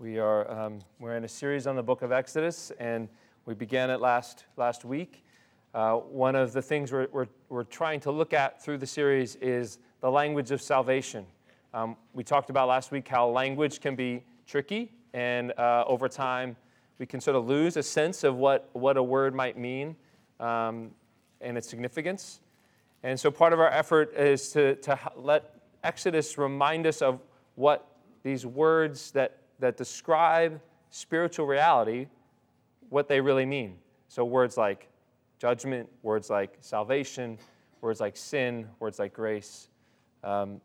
We are um, we're in a series on the book of Exodus, and we began it last last week. Uh, one of the things we're, we're, we're trying to look at through the series is the language of salvation. Um, we talked about last week how language can be tricky, and uh, over time we can sort of lose a sense of what, what a word might mean um, and its significance. And so part of our effort is to, to let Exodus remind us of what these words that, that describe spiritual reality, what they really mean. So words like judgment, words like salvation, words like sin, words like grace. Um,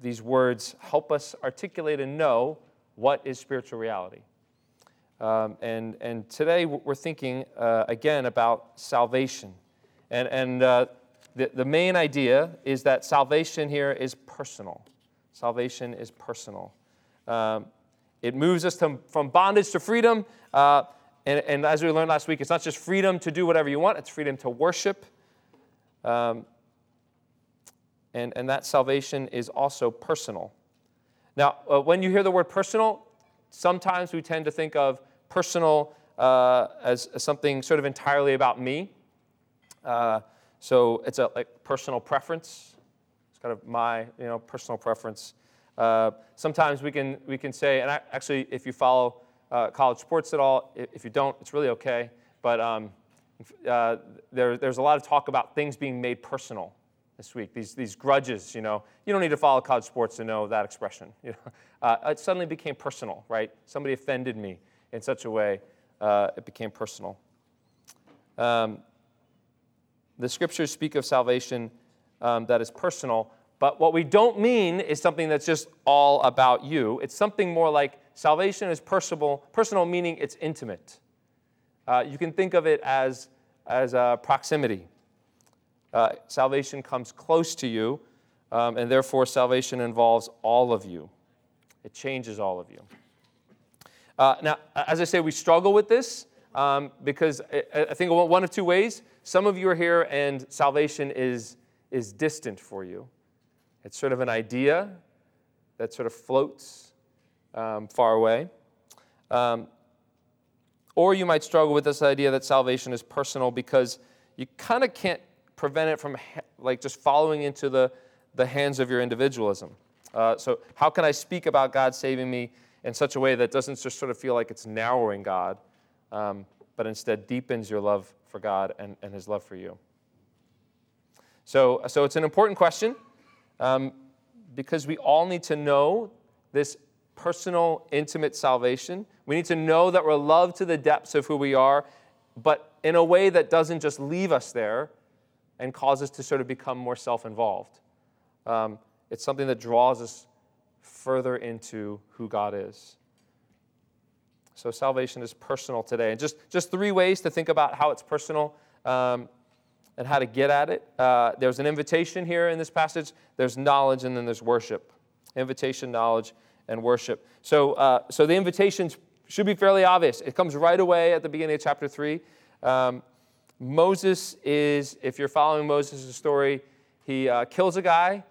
these words help us articulate and know what is spiritual reality. Um, and, and today we're thinking uh, again about salvation. And, and uh, the, the main idea is that salvation here is personal. Salvation is personal. Um, it moves us to, from bondage to freedom. Uh, and, and, as we learned last week, it's not just freedom to do whatever you want, it's freedom to worship. Um, and, and that salvation is also personal. Now, uh, when you hear the word personal, sometimes we tend to think of personal uh, as, as, something sort of entirely about me. Uh, so it's a like, personal preference. It's kind of my you know, personal preference. Uh, sometimes we can, we can say, and I, actually, if you follow uh, college sports at all, if you don't, it's really okay. But um, uh, there, there's a lot of talk about things being made personal this week. These, these grudges, you know, you don't need to follow college sports to know that expression. You know? Uh, it suddenly became personal, right? Somebody offended me in such a way, uh, it became personal. Um, the scriptures speak of salvation um, that is personal, but what we don't mean is something that's just all about you. It's something more like salvation is personal, personal meaning it's intimate. Uh, you can think of it as, as a proximity. Uh, salvation comes close to you, um, and therefore salvation involves all of you. It changes all of you. Uh, now, as I say, we struggle with this um, because I, I think one of two ways. Some of you are here and salvation is, is distant for you. It's sort of an idea that sort of floats um, far away. Um, or you might struggle with this idea that salvation is personal because you kind of can't prevent it from like just following into the, the hands of your individualism. Uh, so how can I speak about God saving me in such a way that doesn't just sort of feel like it's narrowing God, um, but instead deepens your love for God and, and his love for you? So, so it's an important question um, because we all need to know this personal, intimate salvation. We need to know that we're loved to the depths of who we are, but in a way that doesn't just leave us there and cause us to sort of become more self involved. Um, it's something that draws us further into who God is. So salvation is personal today. And just, just three ways to think about how it's personal. Um, and how to get at it. Uh, there's an invitation here in this passage, there's knowledge, and then there's worship. Invitation, knowledge, and worship. So, uh, so the invitations should be fairly obvious. It comes right away at the beginning of chapter 3. Um, Moses is, if you're following Moses' story, he uh, kills a guy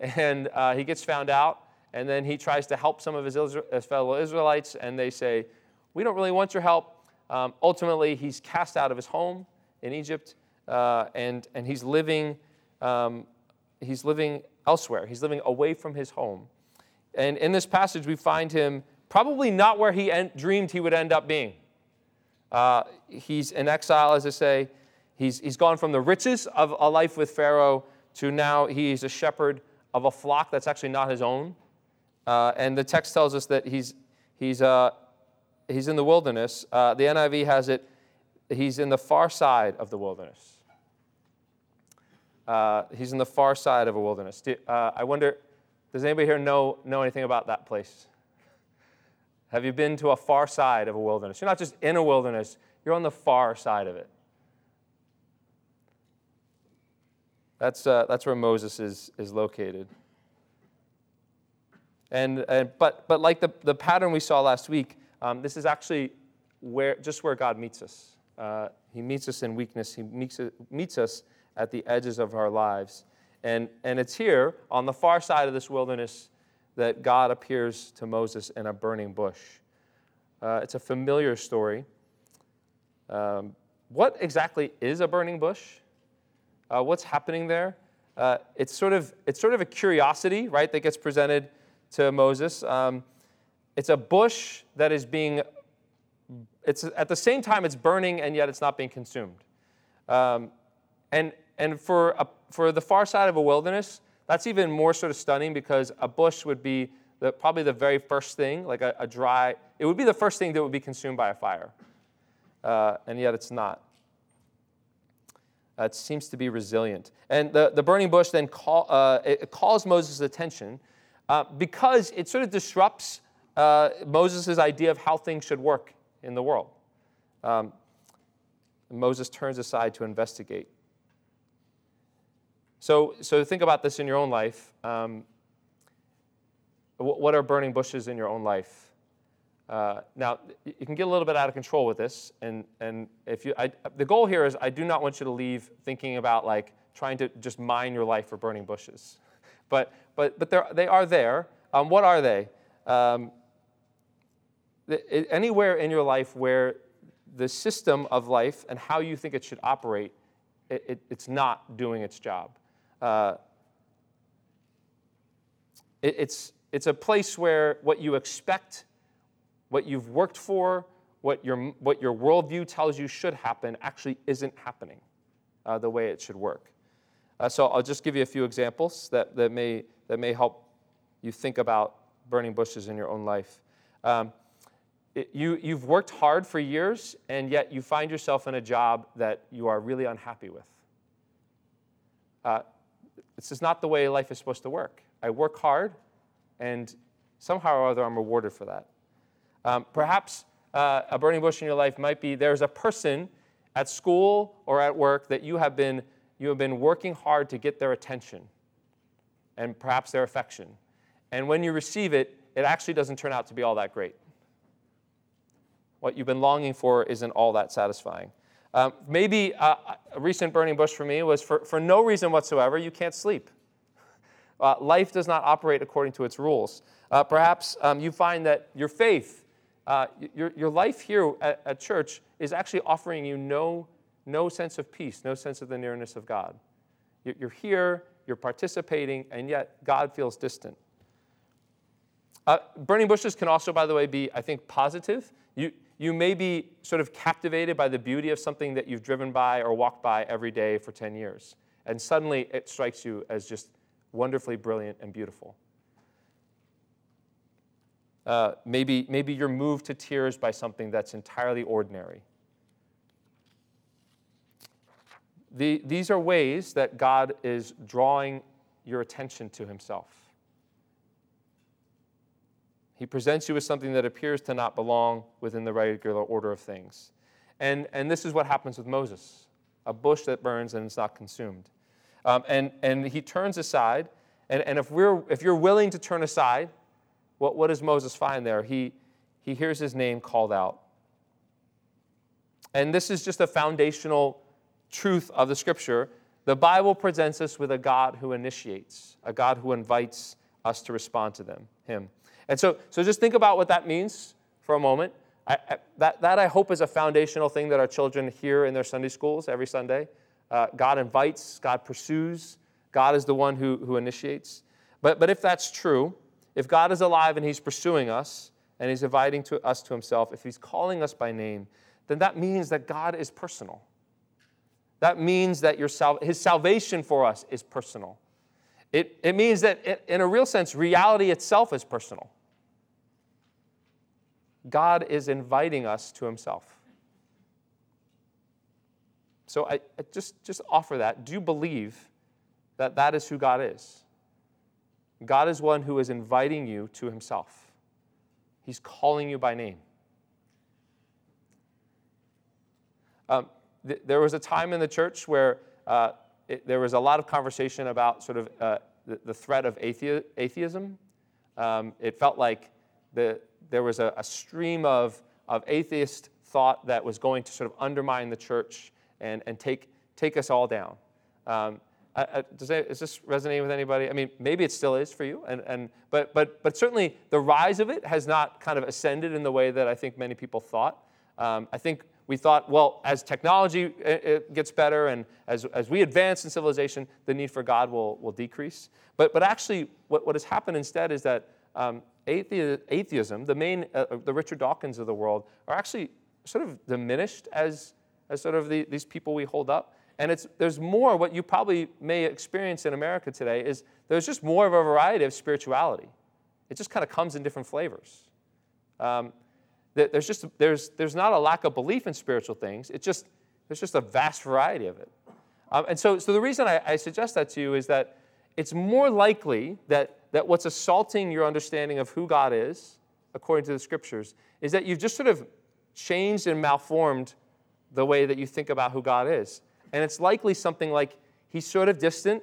and uh, he gets found out, and then he tries to help some of his, his fellow Israelites, and they say, We don't really want your help. Um, ultimately, he's cast out of his home in Egypt uh, and, and he's, living, um, he's living elsewhere. He's living away from his home. And in this passage, we find him probably not where he en- dreamed he would end up being. Uh, he's in exile, as I say. He's, he's gone from the riches of a life with Pharaoh to now he's a shepherd of a flock that's actually not his own. Uh, and the text tells us that he's, he's, uh, he's in the wilderness. Uh, the NIV has it, he's in the far side of the wilderness. Uh, he's in the far side of a wilderness. Uh, I wonder, does anybody here know, know anything about that place? Have you been to a far side of a wilderness? You're not just in a wilderness, you're on the far side of it. That's, uh, that's where Moses is, is located. And, and, but, but like the, the pattern we saw last week, um, this is actually where, just where God meets us. Uh, he meets us in weakness, He meets, meets us at the edges of our lives. And, and it's here on the far side of this wilderness that God appears to Moses in a burning bush. Uh, it's a familiar story. Um, what exactly is a burning bush? Uh, what's happening there? Uh, it's, sort of, it's sort of a curiosity, right, that gets presented to Moses. Um, it's a bush that is being, it's at the same time it's burning and yet it's not being consumed. Um, and and for, a, for the far side of a wilderness, that's even more sort of stunning because a bush would be the, probably the very first thing, like a, a, dry, it would be the first thing that would be consumed by a fire. Uh, and yet it's not. Uh, it seems to be resilient. And the, the burning bush then call, uh, it calls Moses' attention uh, because it sort of disrupts uh, Moses' idea of how things should work in the world. Um, Moses turns aside to investigate. So, so think about this in your own life. Um, what are burning bushes in your own life? Uh, now, you can get a little bit out of control with this, and, and if you, I, the goal here is I do not want you to leave thinking about like trying to just mine your life for burning bushes, but but but they are there. Um, what are they? Um, the, anywhere in your life where the system of life and how you think it should operate, it, it, it's not doing its job. Uh, it, it's, it's a place where what you expect, what you've worked for, what your, what your worldview tells you should happen actually isn't happening uh, the way it should work. Uh, so I'll just give you a few examples that, that, may, that may help you think about burning bushes in your own life. Um, it, you, you've worked hard for years, and yet you find yourself in a job that you are really unhappy with. Uh, this is not the way life is supposed to work. I work hard, and somehow or other I'm rewarded for that. Um, perhaps uh, a burning bush in your life might be there's a person at school or at work that you have been you have been working hard to get their attention and perhaps their affection. And when you receive it, it actually doesn't turn out to be all that great. What you've been longing for isn't all that satisfying. Um, maybe uh, a recent burning bush for me was for, for no reason whatsoever, you can't sleep. Uh, life does not operate according to its rules. Uh, perhaps um, you find that your faith, uh, your, your life here at, at, church, is actually offering you no, no sense of peace, no sense of the nearness of God. You're here, you're participating, and yet God feels distant. Uh, burning bushes can also, by the way, be, I think, positive. You, you may be sort of captivated by the beauty of something that you've driven by or walked by every day for 10 years. And suddenly it strikes you as just wonderfully brilliant and beautiful. Uh, maybe, maybe you're moved to tears by something that's entirely ordinary. The, these are ways that God is drawing your attention to Himself. He presents you with something that appears to not belong within the regular order of things. And, and this is what happens with Moses a bush that burns and is not consumed. Um, and, and he turns aside. And, and if, we're, if you're willing to turn aside, what, what does Moses find there? He, he hears his name called out. And this is just a foundational truth of the scripture. The Bible presents us with a God who initiates, a God who invites us to respond to them, him. And so, so just think about what that means for a moment. I, I, that, that, I hope, is a foundational thing that our children hear in their Sunday schools every Sunday. Uh, God invites, God pursues, God is the one who, who initiates. But, but if that's true, if God is alive and He's pursuing us and He's inviting to us to Himself, if He's calling us by name, then that means that God is personal. That means that your sal- His salvation for us is personal. It, it means that, in a real sense, reality itself is personal. God is inviting us to Himself. So I, I, just, just offer that. Do you believe that that is who God is? God is one who is inviting you to Himself, He's calling you by name. Um, th- there was a time in the church where uh, it, there was a lot of conversation about sort of uh, the, the, threat of athe- atheism. Um, it felt like the, there was a, a, stream of, of atheist thought that was going to sort of undermine the church and, and take, take us all down. Um, I, I, does this resonating with anybody? I mean, maybe it still is for you, and, and, but, but, but certainly the rise of it has not kind of ascended in the way that I think many people thought. Um, I think we thought, well, as technology uh, gets better and as, as we advance in civilization, the need for God will, will decrease. But, but actually, what, what has happened instead is that um, athe- atheism, the main, uh, uh, the Richard Dawkins of the world, are actually sort of diminished as, as sort of the, these people we hold up. And it's, there's more, what you probably may experience in America today is there's just more of a variety of spirituality. It just kind of comes in different flavors. Um, there's just there's, there's not a lack of belief in spiritual things. It's just there's just a vast variety of it. Um, and so, so the reason I, I suggest that to you is that it's more likely that, that what's assaulting your understanding of who God is, according to the scriptures, is that you've just sort of changed and malformed the way that you think about who God is. And it's likely something like he's sort of distant,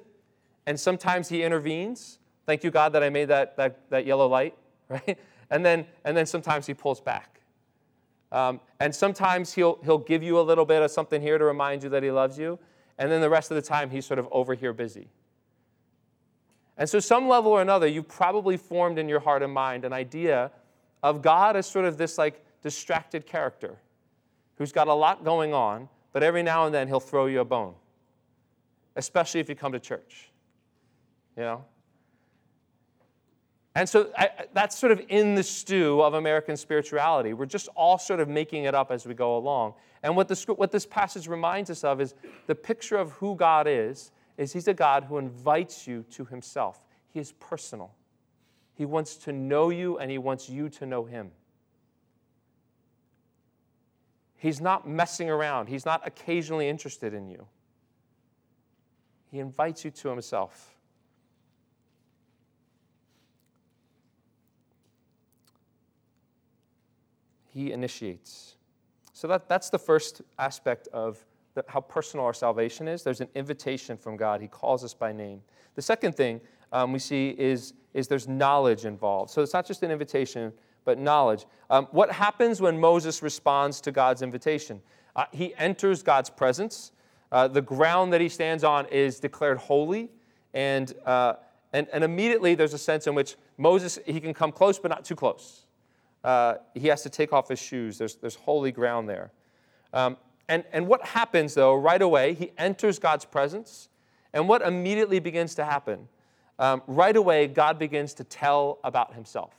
and sometimes he intervenes. Thank you, God, that I made that, that, that yellow light, right? And then, and then sometimes he pulls back. Um, and sometimes he'll, he'll give you a little bit of something here to remind you that he loves you. And then the rest of the time, he's sort of over here busy. And so, some level or another, you've probably formed in your heart and mind an idea of God as sort of this like distracted character who's got a lot going on, but every now and then he'll throw you a bone, especially if you come to church. You know? And so I, that's sort of in the stew of American spirituality. We're just all sort of making it up as we go along. And what, what this passage reminds us of is the picture of who God is, is he's a God who invites you to himself. He is personal. He wants to know you and he wants you to know him. He's not messing around. He's not occasionally interested in you. He invites you to himself. He initiates. So that, that's the first aspect of how personal our salvation is. There's an invitation from God, He calls us by name. The second thing um, we see is, is there's knowledge involved. So it's not just an invitation, but knowledge. Um, what happens when Moses responds to God's invitation? Uh, he enters God's presence. Uh, the ground that he stands on is declared holy, and, uh, and, and immediately there's a sense in which Moses, he can come close, but not too close uh, he has to take off his shoes. There's, there's holy ground there. Um, and, and what happens, though, right away, he enters God's presence. And what immediately begins to happen? Um, right away, God begins to tell about himself.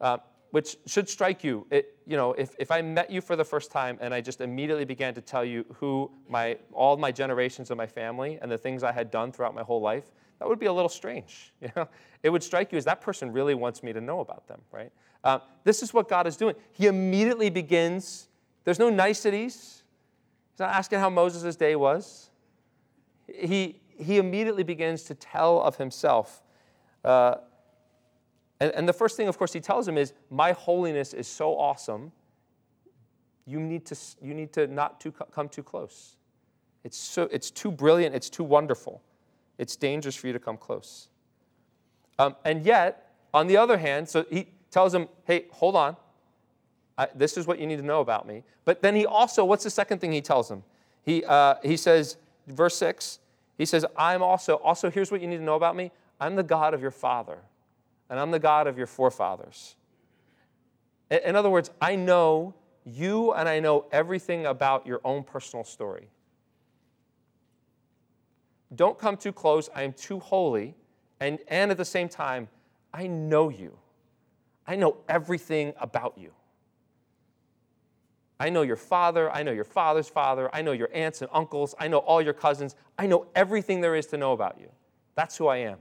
Uh, which should strike you. It, you know, if, if I met you for the first time and I just immediately began to tell you who my, all my generations of my family and the things I had done throughout my whole life, that would be a little strange. You know? It would strike you as that person really wants me to know about them, right? Uh, this is what God is doing. He immediately begins, there's no niceties. He's not asking how Moses' day was. He, he immediately begins to tell of himself. Uh, and, and the first thing, of course, he tells him is, My holiness is so awesome, you need to, you need to not too, come too close. It's, so, it's too brilliant, it's too wonderful it's dangerous for you to come close. Um, and yet, on the other hand, so he tells him, hey, hold on. I, this is what you need to know about me. But then he also, what's the second thing he tells him? He, uh, he says, verse 6, he says, I'm also, also, here's what you need to know about me I'm the God of your father, and I'm the God of your forefathers. In, in other words, I know you and I know everything about your own personal story. Don't come too close. I am too holy. And, and at the same time, I know you. I know everything about you. I know your father. I know your father's father. I know your aunts and uncles. I know all your cousins. I know everything there is to know about you. That's who I am.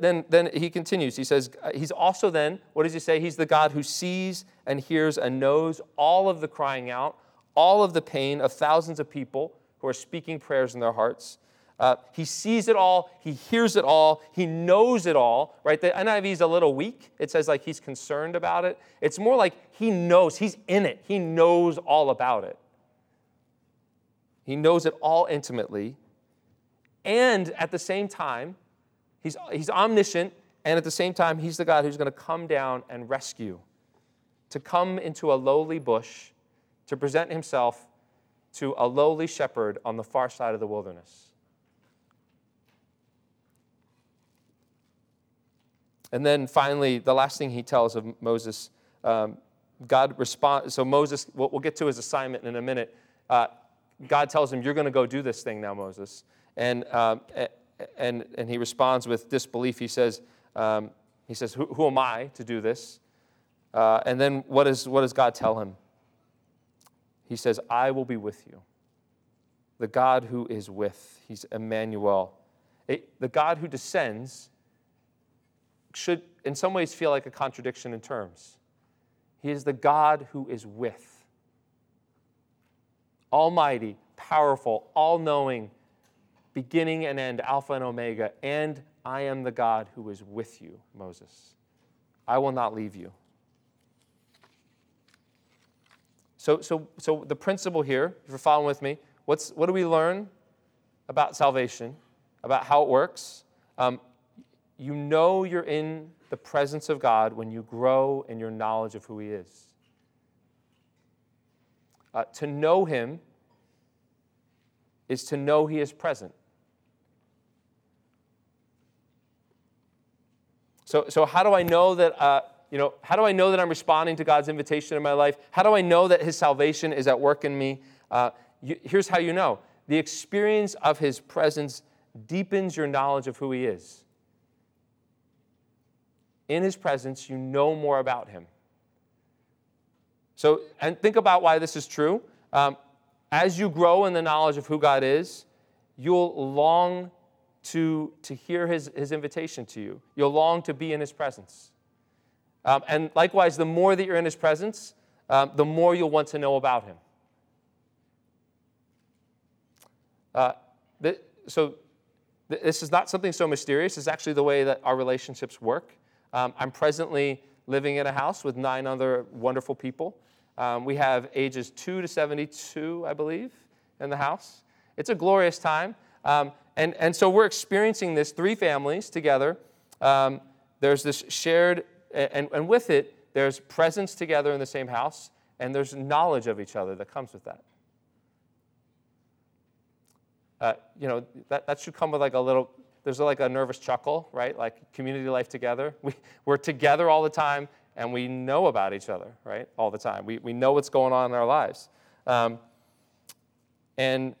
Then, then he continues. He says, He's also then, what does he say? He's the God who sees and hears and knows all of the crying out, all of the pain of thousands of people are speaking prayers in their hearts. Uh, he sees it all, he hears it all, he knows it all, right? The NIV is a little weak. It says like he's concerned about it. It's more like he knows, he's in it, he knows all about it. He knows it all intimately. And at the same time, he's, he's omniscient, and at the same time, he's the God who's going to come down and rescue, to come into a lowly bush, to present himself to a lowly shepherd on the far side of the wilderness. And then finally, the last thing he tells of Moses, um, God responds. So Moses, what we'll get to his assignment in a minute. Uh, God tells him, "You're going to go do this thing now, Moses." And um, and and he responds with disbelief. He says, um, "He says, who, who, am I to do this?" Uh, and then what, is, what does God tell him? He says, "I will be with you." The God who is with. He's Emmanuel. It, the God who descends should, in some ways, feel like a contradiction in terms. He is the God who is with. Almighty, powerful, all knowing, beginning and end, Alpha and Omega, and I am the God who is with you, Moses. I will not leave you. So, so, so the principle here, if you're following with me, what's, what do we learn about salvation, about how it works? Um, you know you're in the presence of God when you grow in your knowledge of who He is. Uh, to know Him is to know He is present. So, so how do I know that? Uh, you know, how do I know that I'm responding to God's invitation in my life? How do I know that His salvation is at work in me? Uh, you, here's how you know: the experience of His presence deepens your knowledge of who He is in his presence, you know more about him. So, and think about why this is true. Um, as you grow in the knowledge of who God is, you'll long to, to hear his, his invitation to you. You'll long to be in his presence. Um, and likewise, the more that you're in his presence, um, the more you'll want to know about him. Uh, th- so, th- this is not something so mysterious. It's actually the way that our relationships work. Um, I'm presently living in a house with nine other wonderful people. Um, we have ages 2 to 72, I believe, in the house. It's a glorious time. Um, and, and so we're experiencing this, three families together. Um, there's this shared, and, and with it, there's presence together in the same house, and there's knowledge of each other that comes with that. Uh, you know, that, that should come with like a little there's like a nervous chuckle, right? Like community life together. We, we're together all the time and we know about each other, right? All the time. We, we know what's going on in our lives. Um, and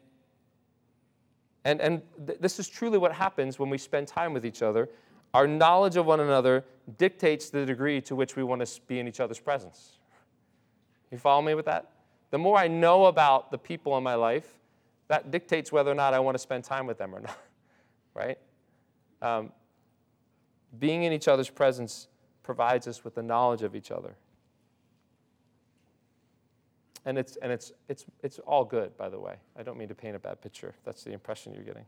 and, and th- this is truly what happens when we spend time with each other. Our knowledge of one another dictates the degree to which we want to be in each other's presence. You follow me with that? The more I know about the people in my life, that dictates whether or not I want to spend time with them or not, right? Um, being in each other's presence provides us with the knowledge of each other. And it's, and it's, it's, it's all good, by the way. I don't mean to paint a bad picture. That's the impression you're getting.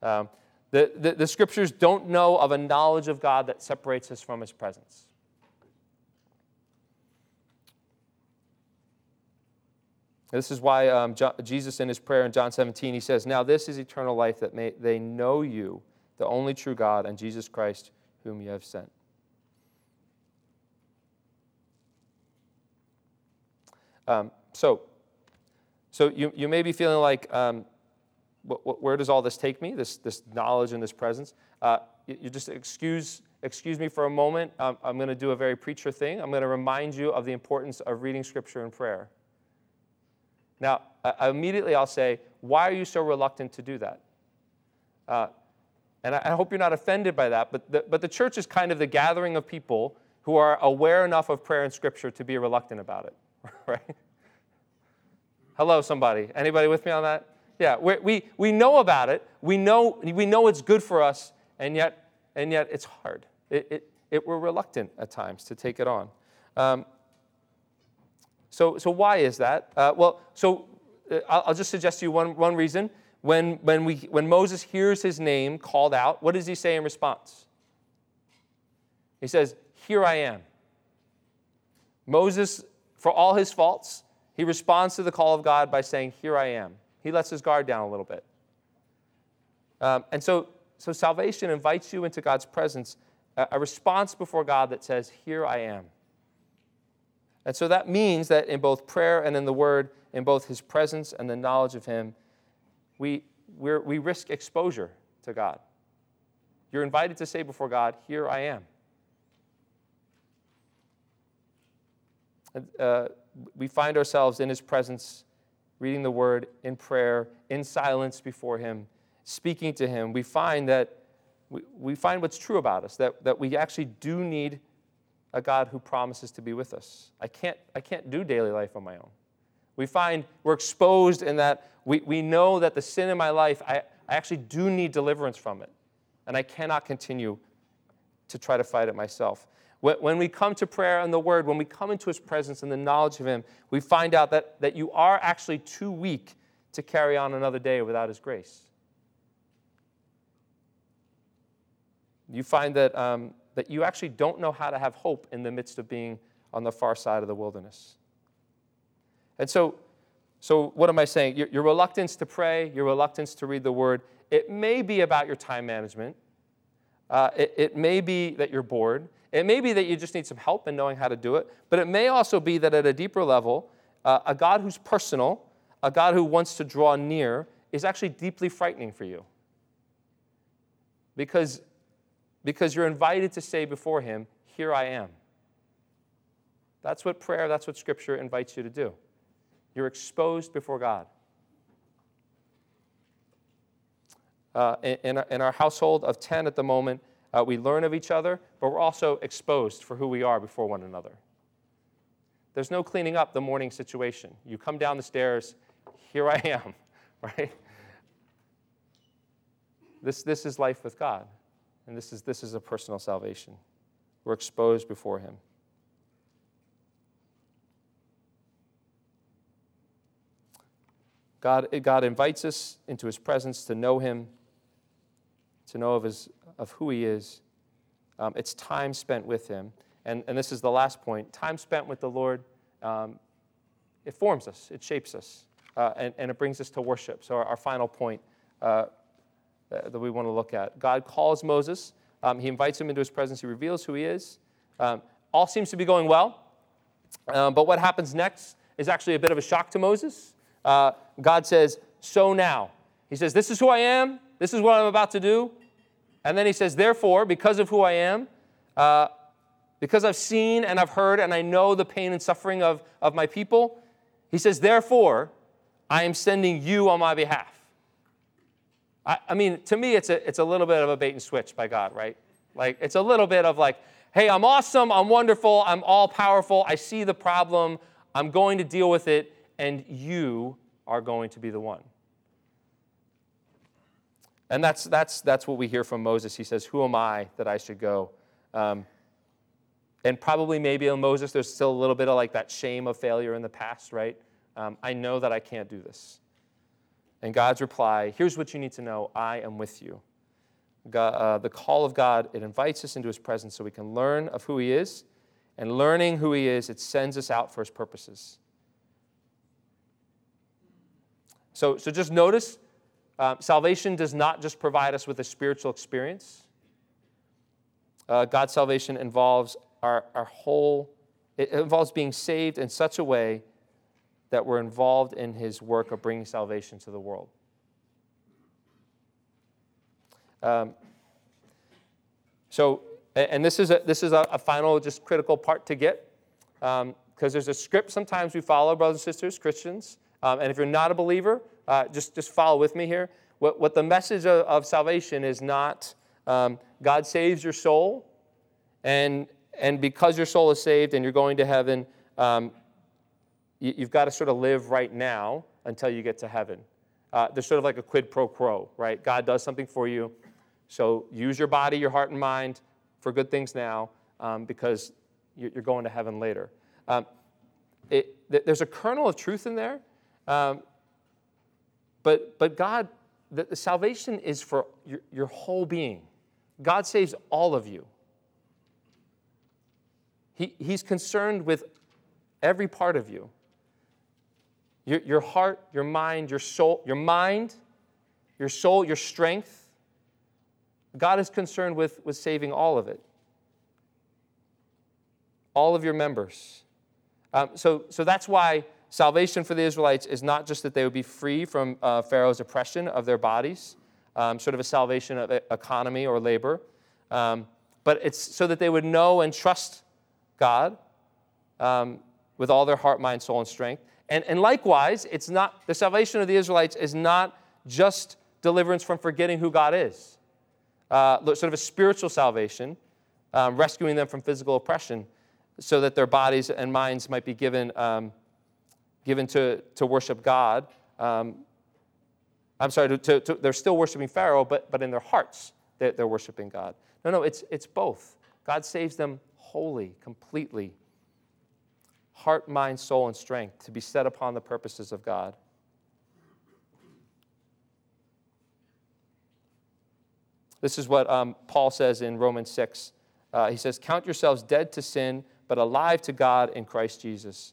Um, the, the, the scriptures don't know of a knowledge of God that separates us from his presence. This is why um, Jesus, in his prayer in John 17, he says, Now this is eternal life, that may, they know you, the only true God, and Jesus Christ, whom you have sent. Um, so, so you, you may be feeling like, um, where does all this take me? This, this knowledge and this presence. Uh, you, you, just excuse, excuse me for a moment. Um, I'm going to do a very preacher thing. I'm going to remind you of the importance of reading Scripture and prayer. Now, immediately I'll say, why are you so reluctant to do that? Uh, and I, I hope you're not offended by that, but the, but the church is kind of the gathering of people who are aware enough of prayer and scripture to be reluctant about it, right? Hello, somebody. Anybody with me on that? Yeah, we, we, we know about it. We know, we know it's good for us, and yet, and yet it's hard. It, it, it, we're reluctant at times to take it on. Um, so, so why is that? Uh, well, so uh, I'll, I'll just suggest to you one, one reason when, when, we, when Moses hears his name called out, what does he say in response? He says, Here I am. Moses, for all his faults, he responds to the call of God by saying, Here I am. He lets his guard down a little bit. Um, and so, so salvation invites you into God's presence, a, a response before God that says, Here I am. And so that means that in both prayer and in the word, in both his presence and the knowledge of him, we, we risk exposure to God. You're invited to say before God, Here I am. Uh, we find ourselves in his presence, reading the word in prayer, in silence before him, speaking to him. We find that we, we find what's true about us, that, that we actually do need a God who promises to be with us. I can't, I can't do daily life on my own. We find we're exposed in that we, we know that the sin in my life, I, I actually do need deliverance from it. And I cannot continue to try to fight it myself. When we come to prayer and the word, when we come into his presence and the knowledge of him, we find out that, that you are actually too weak to carry on another day without his grace. You find that, um, that you actually don't know how to have hope in the midst of being on the far side of the wilderness. And so, so what am I saying? Your, your reluctance to pray, your reluctance to read the word, it may be about your time management. Uh, it, it may be that you're bored. It may be that you just need some help in knowing how to do it, but it may also be that at a deeper level, uh, a God who's personal, a God who wants to draw near, is actually deeply frightening for you. Because, because you're invited to say before Him, Here I am. That's what prayer, that's what Scripture invites you to do. You're exposed before God. Uh, in, in, our household of 10 at the moment, uh, we learn of each other, but we're also exposed for who we are before one another. There's no cleaning up the morning situation. You come down the stairs, here I am, right? This, this is life with God, and this is, this is a personal salvation. We're exposed before Him. God, God invites us into His presence to know Him, to know of His of who He is. Um, it's time spent with Him. And, and this is the last point time spent with the Lord, um, it forms us, it shapes us, uh, and, and it brings us to worship. So, our, our final point uh, that we want to look at God calls Moses, um, He invites him into His presence, He reveals who He is. Um, all seems to be going well. Um, but what happens next is actually a bit of a shock to Moses. Uh, God says, So now. He says, This is who I am. This is what I'm about to do. And then he says, Therefore, because of who I am, uh, because I've seen and I've heard and I know the pain and suffering of, of my people, he says, Therefore, I am sending you on my behalf. I, I mean, to me, it's a, it's a little bit of a bait and switch by God, right? Like, it's a little bit of like, hey, I'm awesome, I'm wonderful, I'm all powerful, I see the problem, I'm going to deal with it, and you are going to be the one. And that's, that's, that's what we hear from Moses. He says, Who am I that I should go? Um, and probably maybe in Moses, there's still a little bit of like that shame of failure in the past, right? Um, I know that I can't do this. And God's reply here's what you need to know I am with you. God, uh, the call of God, it invites us into his presence so we can learn of who he is. And learning who he is, it sends us out for his purposes. So, so just notice um, salvation does not just provide us with a spiritual experience. Uh, God's salvation involves our, our whole, it involves being saved in such a way that we're involved in his work of bringing salvation to the world. Um, so, and this is a, this is a, a final, just critical part to get, because um, there's a script sometimes we follow, brothers and sisters, Christians. Um, and if you're not a believer, uh, just, just follow with me here. What, what the message of, of salvation is not um, God saves your soul, and, and because your soul is saved and you're going to heaven, um, you, have got to sort of live right now until you get to heaven. Uh, there's sort of like a quid pro quo, right? God does something for you, so use your body, your heart, and mind for good things now um, because you're going to heaven later. Um, it, there's a kernel of truth in there, um, but, but God, the, the salvation is for your, your whole being. God saves all of you. He, he's concerned with every part of you your, your heart, your mind, your soul, your mind, your soul, your strength. God is concerned with, with saving all of it, all of your members. Um, so, so that's why salvation for the Israelites is not just that they would be free from uh, Pharaoh's oppression of their bodies, um, sort of a salvation of economy or labor, um, but it's so that they would know and trust God um, with all their heart, mind, soul, and strength. And, and likewise, it's not the salvation of the Israelites is not just deliverance from forgetting who God is, uh, sort of a spiritual salvation, um, rescuing them from physical oppression, so that their bodies and minds might be given um, given to, to worship God. Um, I'm sorry, to, to, to, they're still worshiping Pharaoh, but, but in their hearts, they're, they're worshiping God. No, no, it's, it's both. God saves them wholly, completely. Heart, mind, soul, and strength to be set upon the purposes of God. This is what um, Paul says in Romans 6. Uh, he says, Count yourselves dead to sin, but alive to God in Christ Jesus.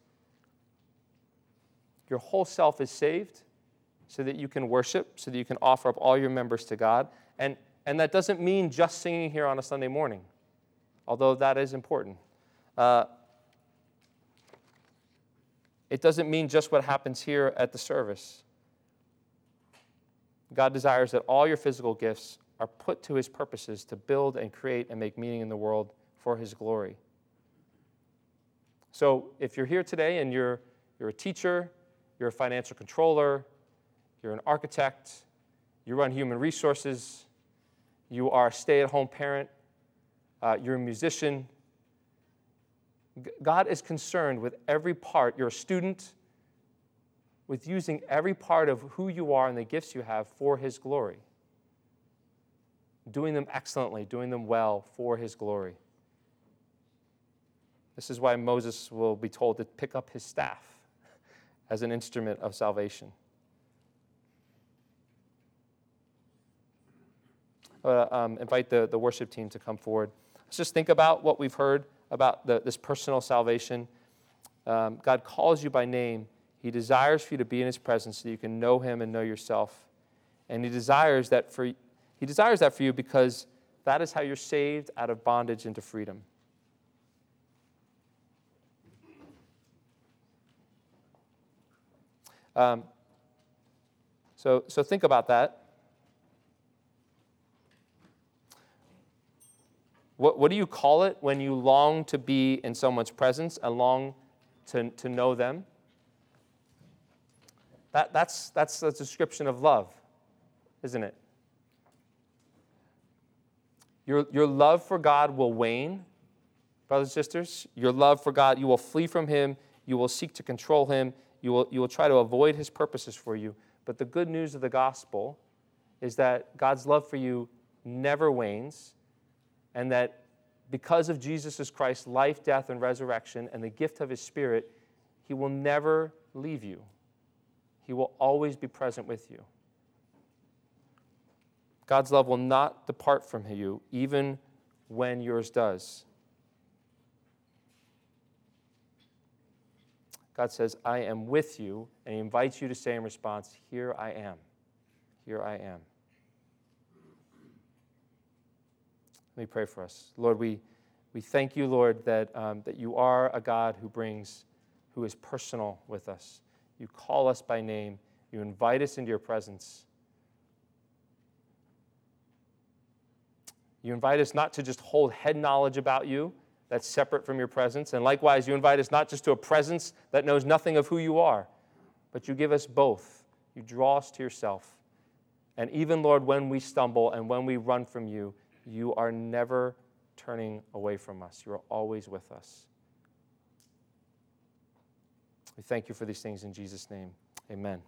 Your whole self is saved so that you can worship, so that you can offer up all your members to God. And, and that doesn't mean just singing here on a Sunday morning, although that is important. Uh, it doesn't mean just what happens here at the service. God desires that all your physical gifts are put to his purposes to build and create and make meaning in the world for his glory. So if you're here today and you're, you're a teacher, you're a financial controller, you're an architect, you run human resources, you are a stay at home parent, uh, you're a musician. God is concerned with every part. You're a student, with using every part of who you are and the gifts you have for His glory. Doing them excellently, doing them well for His glory. This is why Moses will be told to pick up his staff as an instrument of salvation. Uh, um, invite the, the worship team to come forward. Let's just think about what we've heard about the, this personal salvation. Um, God calls you by name. He desires for you to be in His presence so you can know Him and know yourself. And He desires that for He desires that for you because that is how you're saved out of bondage into freedom. Um, so, so think about that. What, what do you call it when you long to be in someone's presence and long to, to know them? That, that's, that's the description of love, isn't it? Your, your love for God will wane, brothers and sisters. Your love for God, you will flee from Him, you will seek to control Him, you will, you will try to avoid his purposes for you. But the good news of the gospel is that God's love for you never wanes, and that because of Jesus Christ's life, death, and resurrection, and the gift of his Spirit, he will never leave you. He will always be present with you. God's love will not depart from you, even when yours does. God says, I am with you, and He invites you to say in response, Here I am. Here I am. Let me pray for us. Lord, we, we thank you, Lord, that, um, that you are a God who brings, who is personal with us. You call us by name, you invite us into your presence. You invite us not to just hold head knowledge about you, that's separate from your presence. And likewise, you invite us not just to a presence that knows nothing of who you are, but you give us both. You draw us to yourself. And even, Lord, when we stumble and when we run from you, you are never turning away from us. You are always with us. We thank you for these things in Jesus' name. Amen.